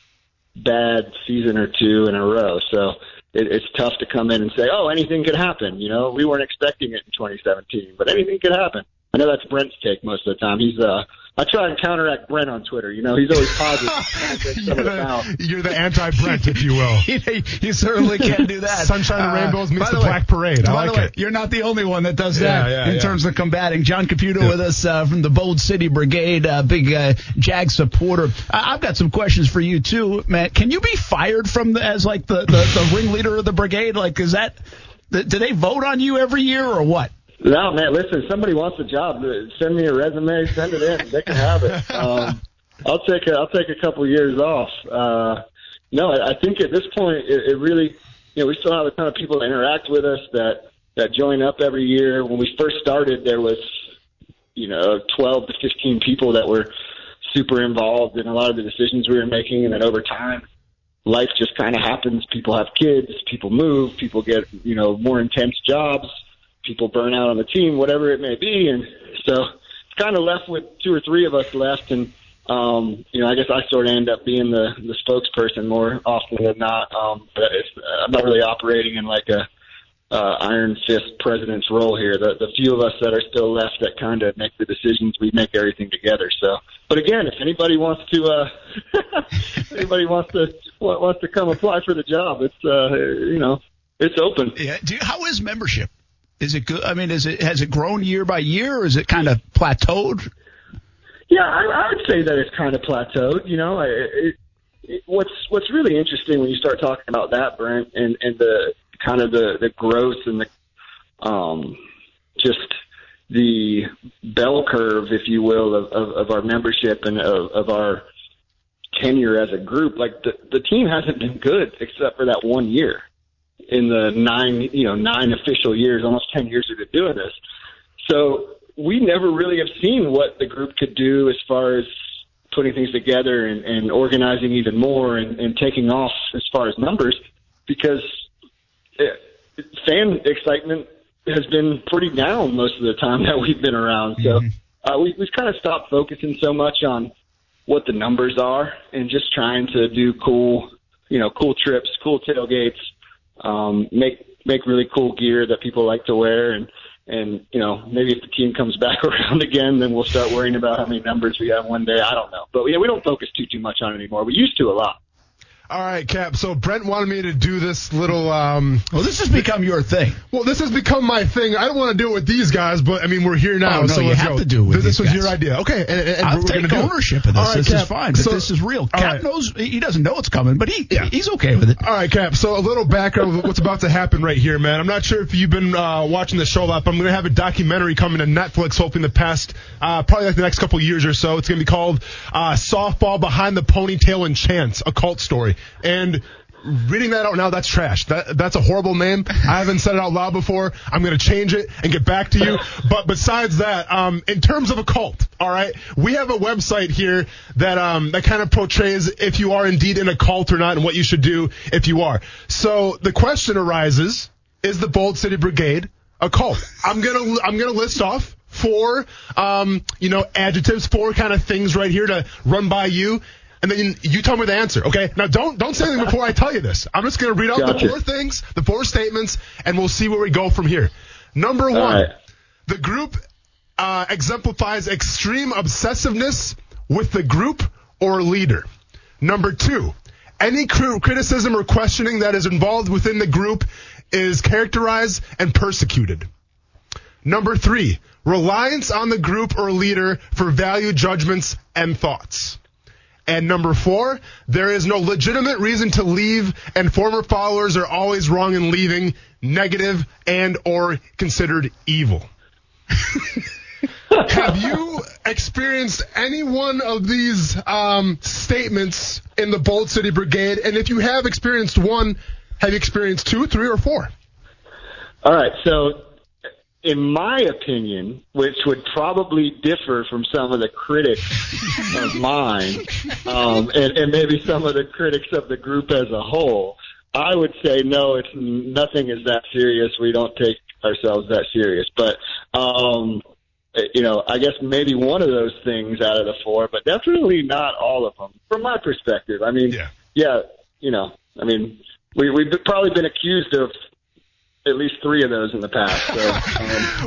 bad season or two in a row. So it, it's tough to come in and say, "Oh, anything could happen." You know, we weren't expecting it in 2017, but anything could happen. I know that's Brent's take most of the time. He's uh, I try and counteract Brent on Twitter. You know, he's always positive. you're, the, you're the anti-Brent, if you will. you, you certainly can't do that. Sunshine and Uh, Rainbows meets by the, way- Black Parade. I by like the way, it. you're not the only one that does Yeah, that yeah, in yeah. terms of combating. John Caputo with us uh, from the Bold City Brigade, uh, big uh, Jag supporter. I- I've got some questions for you too, man. Can you be fired from the, as like the, the, the ringleader of the brigade? Like, is that th- do they vote on you every year or what? No, man. Listen, if somebody wants a job. uh, Send me a resume. Send it in. They can have it. Um, I'll take a, I'll take a couple years off. Uh, no, I I think at this point it, it really, you know, we still have a ton of people that interact with us that that join up every year. When we first started, there was, you know, 12 to 15 people that were super involved in a lot of the decisions we were making, and then over time, life just kind of happens. People have kids, people move, people get, you know, more intense jobs, people burn out on the team, whatever it may be. And so it's kind of left with two or three of us left. And, um, you know, I guess I sort of end up being the, the spokesperson more often than not. Um, but it's, I'm not really operating in like a, uh, iron fist president's role here. The the few of us that are still left that kind of make the decisions, we make everything together. So, but again, if anybody wants to, uh, anybody wants to wants to come apply for the job, it's uh, you know, it's open. Yeah. You, how is membership? Is it good? I mean, is it has it grown year by year, or is it kind of plateaued? Yeah, I, I would say that it's kind of plateaued. You know, it, it, what's what's really interesting when you start talking about that, Brent, and and the kind of the the growth and the um just the bell curve, if you will, of, of, of our membership and of, of our tenure as a group. Like the the team hasn't been good except for that one year in the nine you know nine official years, almost ten years we've been doing this. So we never really have seen what the group could do as far as putting things together and, and organizing even more and, and taking off as far as numbers because it, fan excitement has been pretty down most of the time that we've been around. So mm-hmm. uh, we, we've kind of stopped focusing so much on what the numbers are and just trying to do cool, you know, cool trips, cool tailgates, um, make make really cool gear that people like to wear and and you know maybe if the team comes back around again, then we'll start worrying about how many numbers we have one day. I don't know, but yeah, we don't focus too too much on it anymore. We used to a lot. All right, Cap. So Brent wanted me to do this little. Um, well, this has become your thing. Well, this has become my thing. I don't want to do it with these guys, but I mean, we're here now, oh, no, so you have go. to do it with This was guys. your idea, okay? And, and I'll we're take ownership of this. Right, this Cap. is fine. But So- this is real. Cap right. knows he doesn't know it's coming, but he Yeah. he's okay with it. All right, Cap. So a little background of what's about to happen right here, man. I'm not sure if you've been uh, watching the show a lot, but I'm going to have a documentary coming to Netflix, hoping the past, uh, probably like the next couple years or so. It's going to be called uh, "Softball Behind the Ponytail and Chance: A Cult Story." And reading that out now, that's trash. That that's a horrible name. I haven't said it out loud before. I'm to change it and get back to you. But besides that, um, in terms of a cult, all right, we have a website here that um, that kind of portrays if you are indeed in a cult or not, and what you should do if you are. So the question arises: Is the Bold City Brigade a cult? I'm gonna I'm gonna list off four um, you know adjectives, four kind of things right here to run by you. And then you tell me the answer, okay? Now don't don't say anything before I tell you this. I'm just gonna read out the four things, the four statements, and we'll see where we go from here. Number one, right. the group uh, exemplifies extreme obsessiveness with the group or leader. Number two, any cr- criticism or questioning that is involved within the group is characterized and persecuted. Number three, reliance on the group or leader for value judgments and thoughts. And number four, there is no legitimate reason to leave, and former followers are always wrong in leaving, negative and or considered evil. Have you experienced any one of these um, statements in the Bold City Brigade? And if you have experienced one, have you experienced two, three, or four? All right, so in my opinion, which would probably differ from some of the critics of mine, um, and, and maybe some of the critics of the group as a whole, I would say no. It's nothing is that serious. We don't take ourselves that serious. But um, you know, I guess maybe one of those things out of the four, but definitely not all of them. From my perspective, I mean, Yeah. yeah, you know, I mean, we we've probably been accused of at least three of those in the past. So,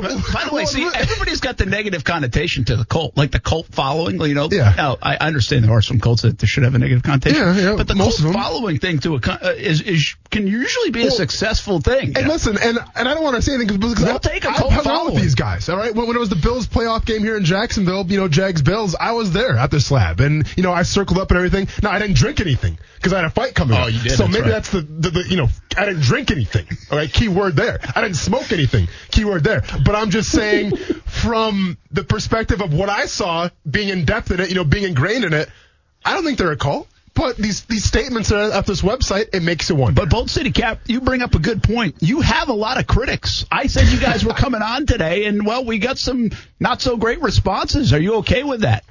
um, By the way, see, everybody's got the negative connotation to the cult, like the cult following. You know, Yeah. Now, I I understand there are some cults that should have a negative connotation. Yeah, yeah, but the most cult of them. following thing to a con- uh, is is can usually be a successful thing. And listen, and and I don't want to say anything because They'll I, take a cult hung out following. with these guys. All right, when, when it was the Bills playoff game here in Jacksonville, you know, Jags Bills, I was there at the slab, and you know, I circled up and everything. No, I didn't drink anything because I had a fight coming. Oh, up. you did, So that's maybe right. that's the, the the you know, I didn't drink anything. All right, key word there. I didn't smoke anything. keyword there. But I'm just saying, from the perspective of what I saw, being in depth in it, you know, being ingrained in it, I don't think they're a cult. But these these statements are at this website, it makes you wonder. But Bold City Cap, you bring up a good point. You have a lot of critics. I said you guys were coming on today, and well, we got some not so great responses. Are you okay with that?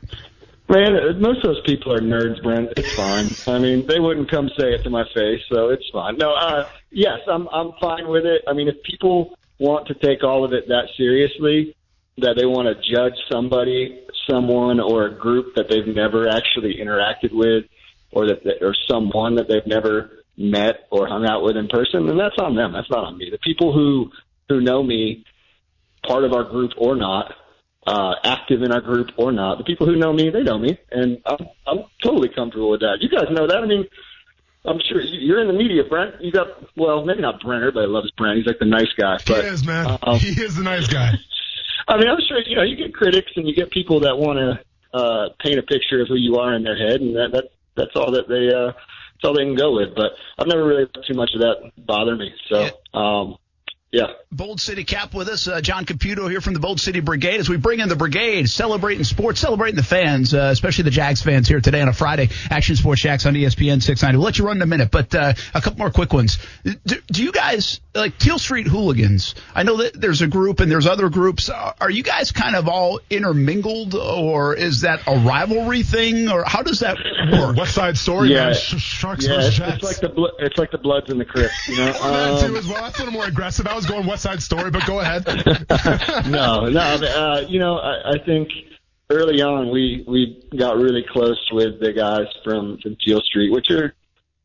Man, most of those people are nerds, Brent. It's fine. I mean, they wouldn't come say it to my face, so it's fine. No, uh, yes, I'm I'm fine with it. I mean, if people want to take all of it that seriously, that they want to judge somebody, someone, or a group that they've never actually interacted with, or that they, or someone that they've never met or hung out with in person, then that's on them. That's not on me. The people who who know me, part of our group or not, uh, active in our group or not, the people who know me, they know me, and I'm I'm totally comfortable with that. You guys know that. I mean, I'm sure you're in the media, Brent. You got well, maybe not Brent. Everybody loves Brent. He's like the nice guy. But, he is, man. um, he is the nice guy. I mean, I'm sure you know you get critics and you get people that want to uh, paint a picture of who you are in their head, and that, that that's all that they uh, that's all they can go with. But I've never really let too much of that bother me. So, um, yeah. Bold City Cap with us, uh, John Caputo here from the Bold City Brigade. As we bring in the brigade, celebrating sports, celebrating the fans, uh, especially the Jags fans here today on a Friday. Action Sports Jax on ESPN 690. We'll let you run in a minute, but uh, a couple more quick ones. Do, do you guys like Teal Street Hooligans? I know that there's a group and there's other groups. Are you guys kind of all intermingled, or is that a rivalry thing, or how does that work? West Side Story, Yeah. man. Sh- Sharks Yeah, versus it's, Jets. it's like the blo- it's like the Bloods and the Crips, you know. that Um, too as well. That's a little more aggressive. I was going West Side Story, but go ahead. no, no. Uh, you know, I, I think early on we we got really close with the guys from from Teal Street, which are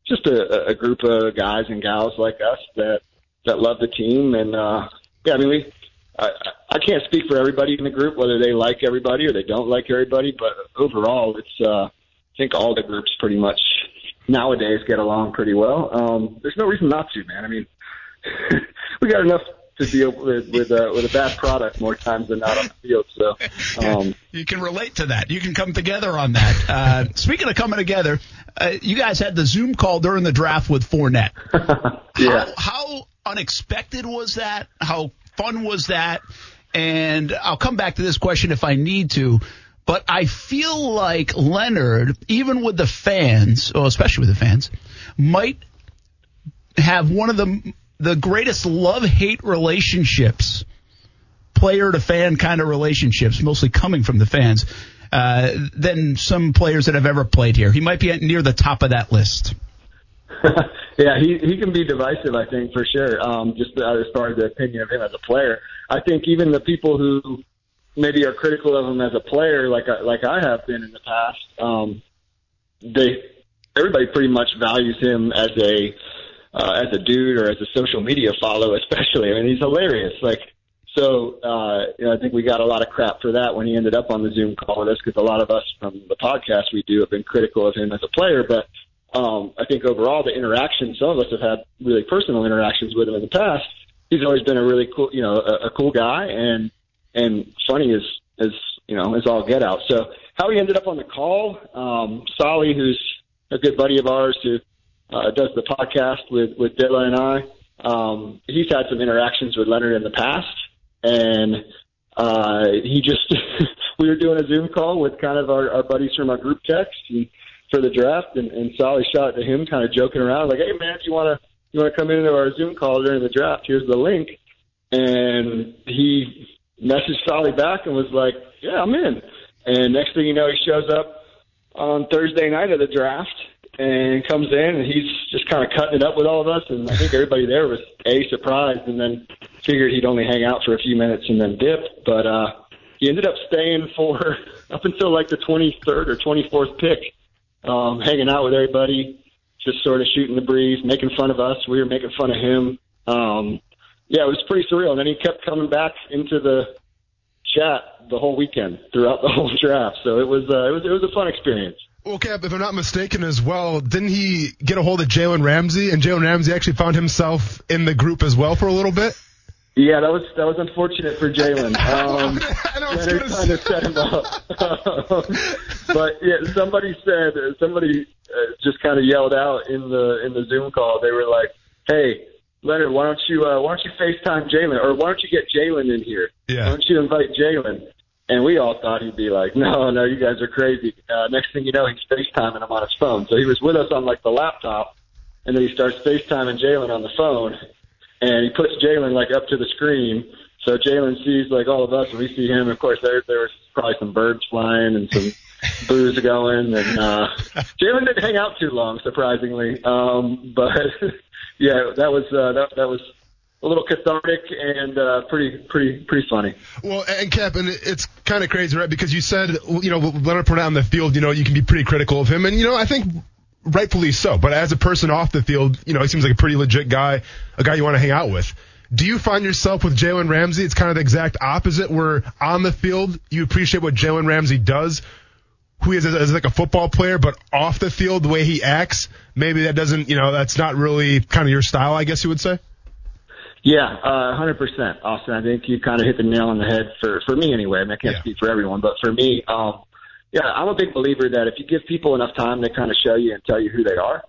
just a, a group of guys and gals like us that that love the team, and uh, yeah, I mean we. I, I can't speak for everybody in the group, whether they like everybody or they don't like everybody, but overall, it's uh, I think all the groups pretty much nowadays get along pretty well. Um, there's no reason not to, man. I mean, we got enough to deal with with, uh, with a bad product more times than not on the field. So, um, You can relate to that. You can come together on that. Uh, speaking of coming together, uh, you guys had the Zoom call during the draft with Fournette. yeah. How, how unexpected was that? How fun was that? And I'll come back to this question if I need to. But I feel like Leonard, even with the fans, or especially with the fans, might have one of the the greatest love hate relationships, player to fan kind of relationships, mostly coming from the fans, uh, than some players that have ever played here. He might be near the top of that list. yeah, he he can be divisive, I think for sure. Um, just as far as the opinion of him as a player, I think even the people who maybe are critical of him as a player, like I, like I have been in the past, um, they everybody pretty much values him as a uh, as a dude or as a social media follow, especially. I mean, he's hilarious. Like, so uh, you know, I think we got a lot of crap for that when he ended up on the Zoom call with us because a lot of us from the podcast we do have been critical of him as a player, but. Um, I think overall the interaction, some of us have had really personal interactions with him in the past. He's always been a really cool, you know, a, a cool guy and, and funny as, as, you know, as all get out. So how he ended up on the call, um, Solly, who's a good buddy of ours who, uh, does the podcast with, with Dilla and I, um, he's had some interactions with Leonard in the past and, uh, he just, we were doing a Zoom call with kind of our, our buddies from our group text and, for the draft, and, and Solly shot to him, kind of joking around, like, "Hey man, if you want to you want to come into our Zoom call during the draft, here's the link." And he messaged Solly back and was like, "Yeah, I'm in." And next thing you know, he shows up on Thursday night of the draft and comes in, and he's just kind of cutting it up with all of us. And I think everybody there was a surprised, and then figured he'd only hang out for a few minutes and then dip. But uh, he ended up staying for up until like the 23rd or 24th pick um, hanging out with everybody, just sort of shooting the breeze, making fun of us. We were making fun of him. Um, yeah, it was pretty surreal. And then he kept coming back into the chat the whole weekend throughout the whole draft. So it was uh, it was it was a fun experience. Well, Cap, if I'm not mistaken as well, didn't he get a hold of Jalen Ramsey? And Jalen Ramsey actually found himself in the group as well for a little bit? Yeah, that was that was unfortunate for Jalen. Um, I know, I was Leonard gonna kind of set him up. but yeah, somebody said somebody uh, just kind of yelled out in the in the Zoom call. They were like, "Hey, Leonard, why don't you uh, why don't you FaceTime Jalen, or why don't you get Jalen in here? Yeah. Why don't you invite Jalen?" And we all thought he'd be like, "No, no, you guys are crazy." Uh, next thing you know, he's FaceTiming him on his phone. So he was with us on like the laptop, and then he starts FaceTiming Jalen on the phone, and he puts Jalen like up to the screen. So Jalen sees like all of us, and we see him. Of course, there there was probably some birds flying and some booze going, and uh, Jalen didn't hang out too long, surprisingly. Um, but yeah, that was uh, that that was a little cathartic and uh, pretty pretty pretty funny. Well, and Cap, and it's kind of crazy, right? Because you said, you know, Leonard Fournette on the field, you know, you can be pretty critical of him, and you know, I think rightfully so. But as a person off the field, you know, he seems like a pretty legit guy, a guy you want to hang out with. Do you find yourself with Jalen Ramsey? It's kind of the exact opposite. Where on the field, you appreciate what Jalen Ramsey does, who he is as, as like a football player, but off the field, the way he acts, maybe that doesn't, you know, that's not really kind of your style, I guess you would say. Yeah, uh, 100%. Austin, I think you kind of hit the nail on the head for, for me anyway. I, mean, I can't Yeah. speak for everyone, but for me, um, yeah, I'm a big believer that if you give people enough time, they kind of show you and tell you who they are.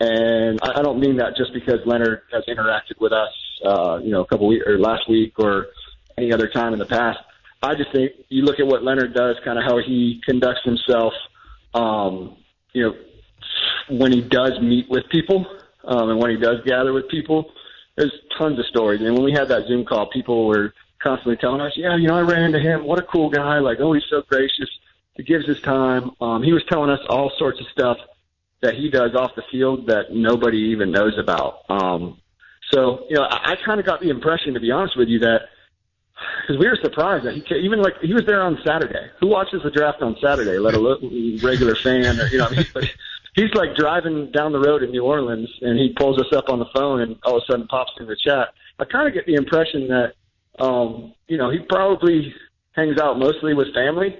And I, I don't mean that just because Leonard has interacted with us, uh, you know, a couple weeks or last week or any other time in the past. I just think you look at what Leonard does, kind of how he conducts himself, um, you know, when he does meet with people, um, and when he does gather with people, there's tons of stories. And when we had that Zoom call, people were constantly telling us, yeah, you know, I ran into him. What a cool guy. Like, oh, he's so gracious. He gives his time. Um, he was telling us all sorts of stuff that he does off the field that nobody even knows about. Um, so, you know, I, I kind of got the impression, to be honest with you, that because we were surprised that he ca even like he was there on Saturday. Who watches the draft on Saturday? Let alone regular fan, or, you know. I mean, he's like driving down the road in New Orleans, and he pulls us up on the phone, and all of a sudden pops in the chat. I kind of get the impression that, um, you know, he probably hangs out mostly with family.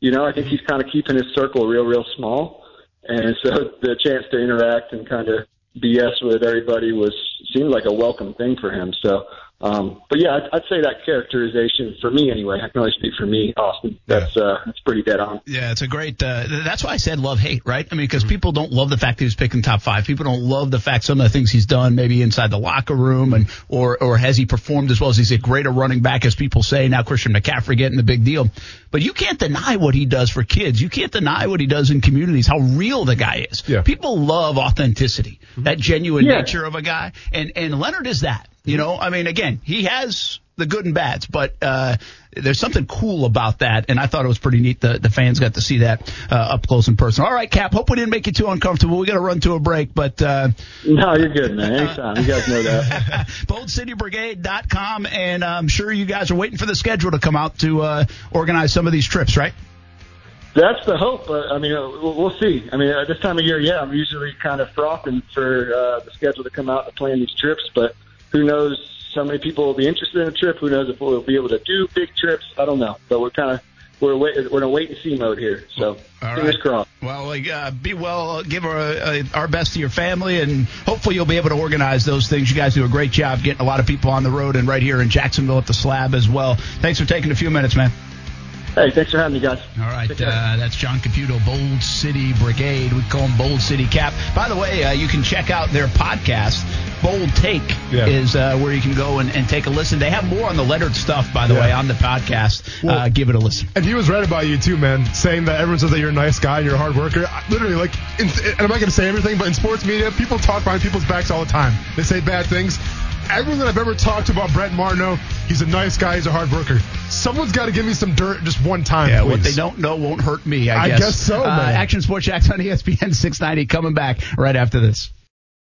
You know, I think he's kind of keeping his circle real, real small, and so the chance to interact and kind of BS with everybody was seemed like a welcome thing for him. So, um, but yeah, I'd, I'd say that characterization for me anyway. I can only speak for me, Austin. That's uh, that's pretty dead on. Yeah, it's a great. Uh, that's why I said love hate, right? I mean, because people don't love the fact that he was picking top five. People don't love the fact some of the things he's done, maybe inside the locker room, and or or has he performed as well as he's a greater running back as people say. Now Christian McCaffrey getting the big deal, but you can't deny what he does for kids. You can't deny what he does in communities. How real the guy is. Yeah. People love authenticity, that genuine Yeah. nature of a guy, and and Leonard is that. You know, I mean, again, he has the good and bads, but uh, there's something cool about that, and I thought it was pretty neat. The the fans got to see that uh, up close and personal. All right, Cap. Hope we didn't make you too uncomfortable. We got to run to a break, but uh, No, you're good, man. Anytime. You guys know that. boldcitybrigade.com, and I'm sure you guys are waiting for the schedule to come out to uh, organize some of these trips, right? That's the hope. But, I mean, uh, we'll we'll see. I mean, at this time of year, yeah, I'm usually kind of frothing for uh, the schedule to come out to plan these trips. But who knows? So many people will be interested in a trip. Who knows if we'll be able to do big trips? I don't know. But we're kind of we're wait, we're in a wait and see mode here. So All fingers right. crossed. Well, like, uh, be well. Give our, uh, our best to your family, and hopefully you'll be able to organize those things. You guys do a great job getting a lot of people on the road and right here in Jacksonville at the Slab as well. Thanks for taking a few minutes, man. Hey, thanks for having me, guys. All right, uh, that's John Caputo, Bold City Brigade. We call him Bold City Cap. By the way, uh, you can check out their podcast. Bold Take Yeah. is uh, where you can go and, and take a listen. They have more on the Leonard stuff, by the Yeah. way, on the podcast. Well- uh, give it a listen. And he was right about you too, man. Saying that everyone says that you're a nice guy you're a hard worker. I- Literally, like, in, and I'm not going to say everything, but in sports media, people talk behind people's backs all the time. They say bad things. Everyone that I've ever talked to about Brett Marno, he's a nice guy. He's a hard worker. Someone's got to give me some dirt just one time. Yeah, please. what they don't know won't hurt me, I I guess. guess so, Uh. Action Sports Jax on ESPN 690 coming back right after this.